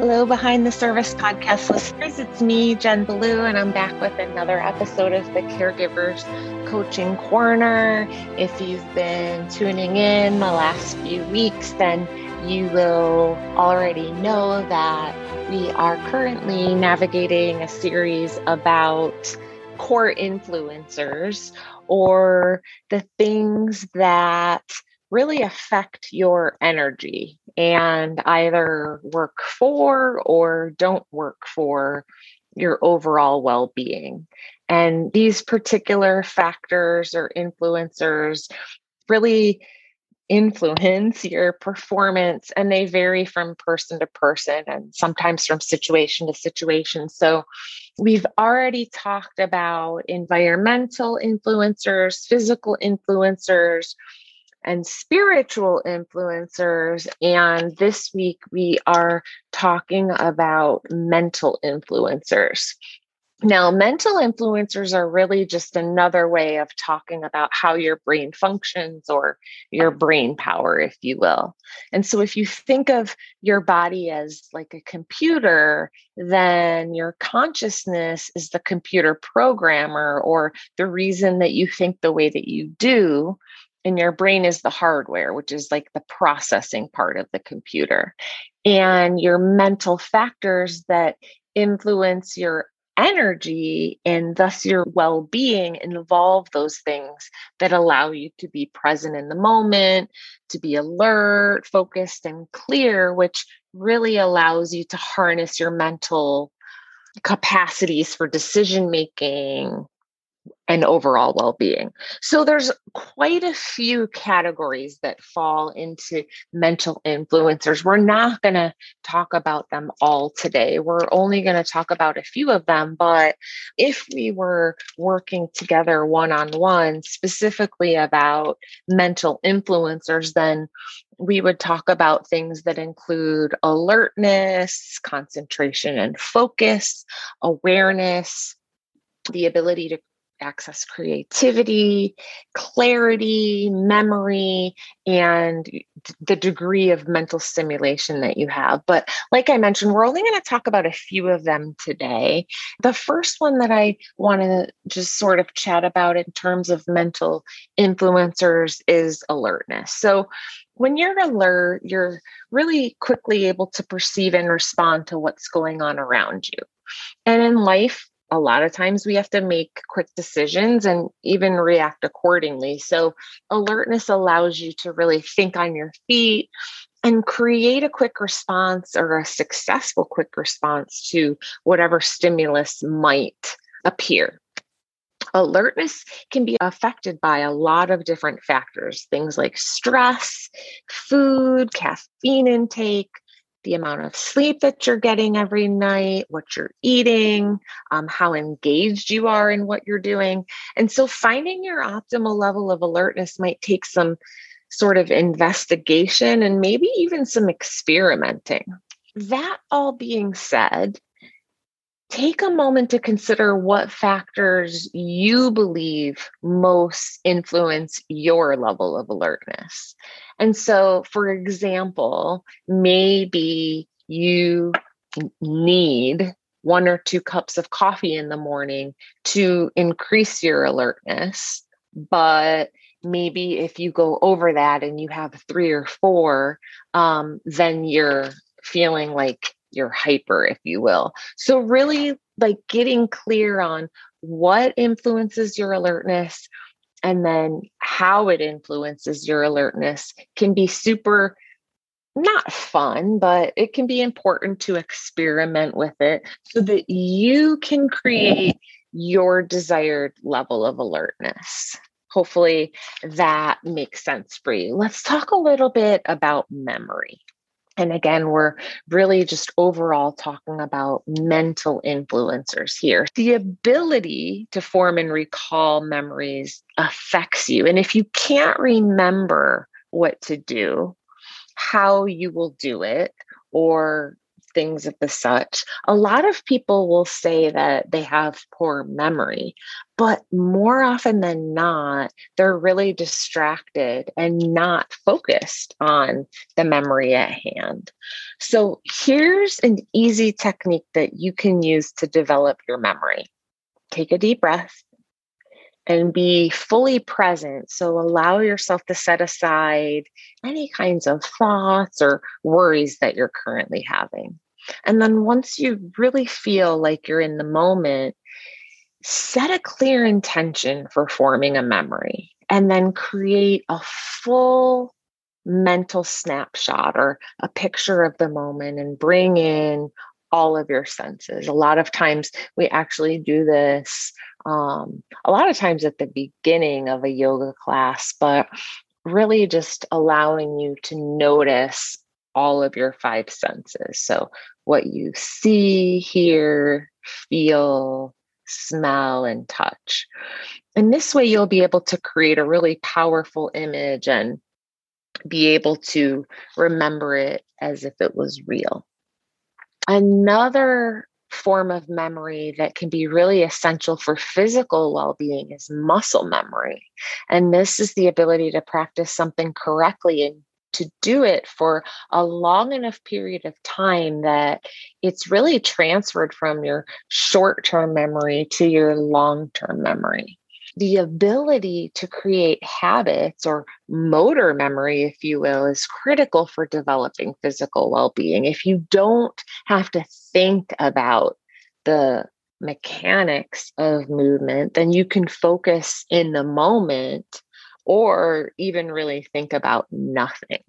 Hello, Behind the Service podcast listeners. It's me, Jen Ballou, and I'm back with another episode of the Caregivers Coaching Corner. If you've been tuning in the last few weeks, then you will already know that we are currently navigating a series about core influencers or the things that really affect your energy and either work for or don't work for your overall well being. And these particular factors or influencers really influence your performance and they vary from person to person and sometimes from situation to situation. So, we've already talked about environmental influencers, physical influencers, and spiritual influencers. And this week we are talking about mental influencers. Now, mental influencers are really just another way of talking about how your brain functions or your brain power, if you will. And so, if you think of your body as like a computer, then your consciousness is the computer programmer or the reason that you think the way that you do and your brain is the hardware, which is like the processing part of the computer. And your mental factors that influence your energy and thus your well being involve those things that allow you to be present in the moment, to be alert, focused, and clear, which really allows you to harness your mental capacities for decision making, and overall well-being. So there's quite a few categories that fall into mental influencers. We're not going to talk about them all today. We're only going to talk about a few of them, but if we were working together one-on-one specifically about mental influencers then we would talk about things that include alertness, concentration and focus, awareness, the ability to access creativity, clarity, memory, and the degree of mental stimulation that you have. But like I mentioned, we're only going to talk about a few of them today. The first one that I want to just sort of chat about in terms of mental influencers is alertness. So when you're alert, you're really quickly able to perceive and respond to what's going on around you. And in life, a lot of times we have to make quick decisions and even react accordingly. So, alertness allows you to really think on your feet and create a quick response or a successful quick response to whatever stimulus might appear. Alertness can be affected by a lot of different factors, things like stress, food, caffeine intake, the amount of sleep that you're getting every night, what you're eating, um, how engaged you are in what you're doing. And so finding your optimal level of alertness might take some sort of investigation and maybe even some experimenting. That all being said, take a moment to consider what factors you believe most influence your level of alertness. And so, for example, maybe you need one or two cups of coffee in the morning to increase your alertness. But maybe if you go over that and you have three or four, um, then you're feeling like you're hyper, if you will. So, really, like getting clear on what influences your alertness and then how it influences your alertness can be super not fun, but it can be important to experiment with it so that you can create your desired level of alertness. Hopefully that makes sense for you. Let's talk a little bit about memory. And again, we're really just overall talking about mental influencers here. The ability to form and recall memories affects you. And if you can't remember what to do, how you will do it, or things of the such, a lot of people will say that they have poor memory, but more often than not, they're really distracted and not focused on the memory at hand. So, here's an easy technique that you can use to develop your memory. Take a deep breath and be fully present. So allow yourself to set aside any kinds of thoughts or worries that you're currently having. And then once you really feel like you're in the moment, set a clear intention for forming a memory and then create a full mental snapshot or a picture of the moment and bring in all of your senses. A lot of times we actually do this um, a lot of times at the beginning of a yoga class, but really just allowing you to notice all of your five senses. So, what you see, hear, feel, smell, and touch. And this way, you'll be able to create a really powerful image and be able to remember it as if it was real. Another form of memory that can be really essential for physical well being is muscle memory. And this is the ability to practice something correctly and to do it for a long enough period of time that it's really transferred from your short term memory to your long term memory the ability to create habits or motor memory, if you will, is critical for developing physical well being. If you don't have to think about the mechanics of movement, then you can focus in the moment or even really think about nothing.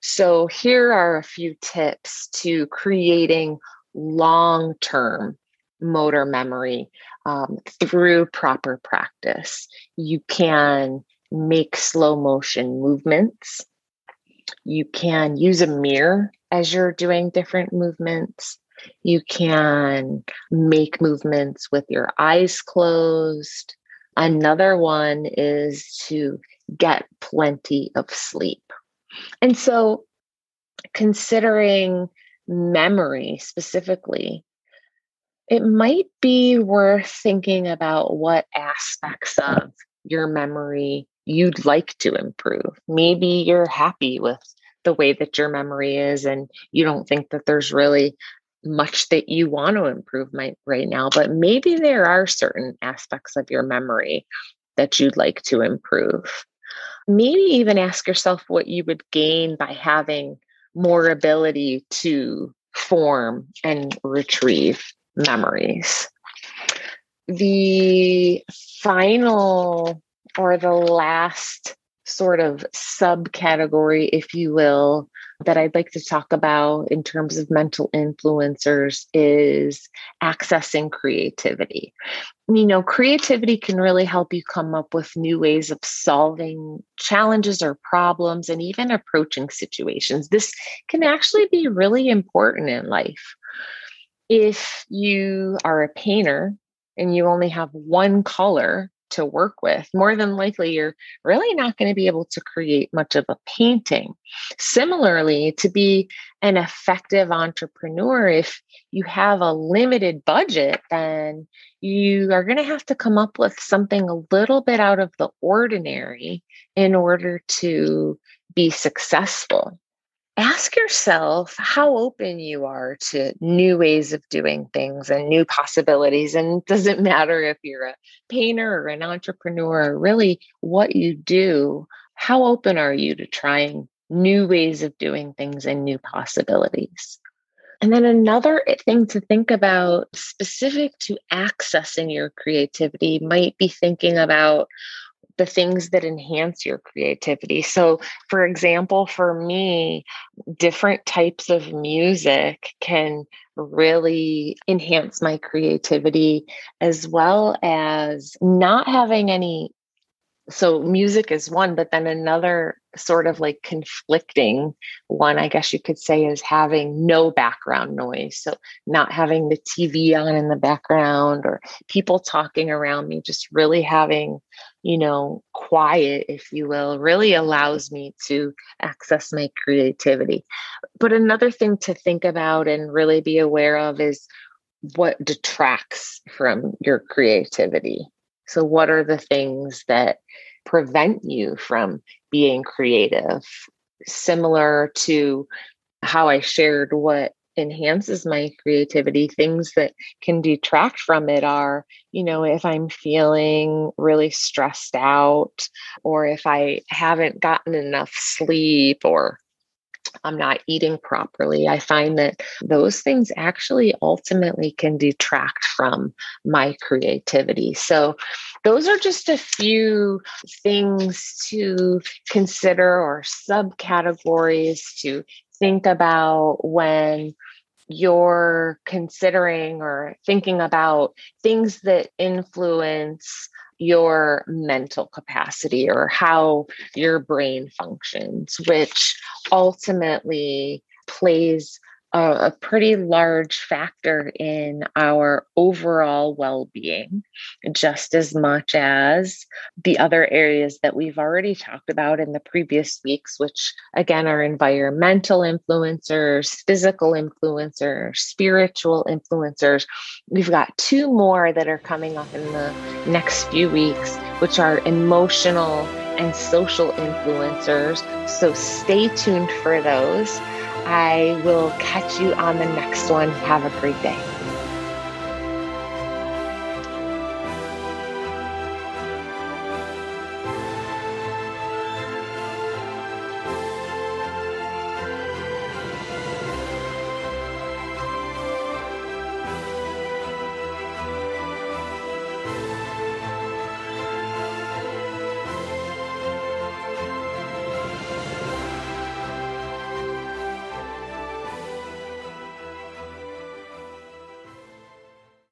So, here are a few tips to creating long term motor memory um, through proper practice. You can make slow motion movements. You can use a mirror as you're doing different movements. You can make movements with your eyes closed. Another one is to get plenty of sleep. And so, considering memory specifically, it might be worth thinking about what aspects of your memory you'd like to improve. Maybe you're happy with the way that your memory is and you don't think that there's really much that you want to improve my, right now, but maybe there are certain aspects of your memory that you'd like to improve. Maybe even ask yourself what you would gain by having more ability to form and retrieve memories. The final or the last sort of subcategory, if you will, that I'd like to talk about in terms of mental influencers is accessing creativity. You know, creativity can really help you come up with new ways of solving challenges or problems and even approaching situations. This can actually be really important in life if you are a painter and you only have one color to work with, more than likely you're really not going to be able to create much of a painting. Similarly, to be an effective entrepreneur, if you have a limited budget, then you are going to have to come up with something a little bit out of the ordinary in order to be successful ask yourself how open you are to new ways of doing things and new possibilities. And doesn't matter if you're a painter or an entrepreneur, really what you do, how open are you to trying new ways of doing things and new possibilities? And then another eh, thing to think about specific to accessing your creativity might be thinking about the things that enhance your creativity. So, for example, for me, different types of music can really enhance my creativity as well as not having any. So, music is one, but then another sort of like conflicting. One, I guess you could say, is having no background noise. So, not having the TV on in the background or people talking around me, just really having, you know, quiet, if you will, really allows me to access my creativity. But another thing to think about and really be aware of is what detracts from your creativity. So, what are the things that prevent you from being creative? Similar to how I shared what enhances my creativity, things that can detract from it are, you know, if I'm feeling really stressed out, or if I haven't gotten enough sleep, or I'm not eating properly, I find that those things actually ultimately can detract from my creativity. So, those are just a few things to consider or subcategories to think about when you're considering or thinking about things that influence your mental capacity or how your brain functions, which ultimately plays a pretty large factor in our overall well being, just as much as the other areas that we've already talked about in the previous weeks, which again are environmental influencers, physical influencers, spiritual influencers. We've got two more that are coming up in the next few weeks, which are emotional and social influencers. So stay tuned for those. I will catch you on the next one. Have a great day.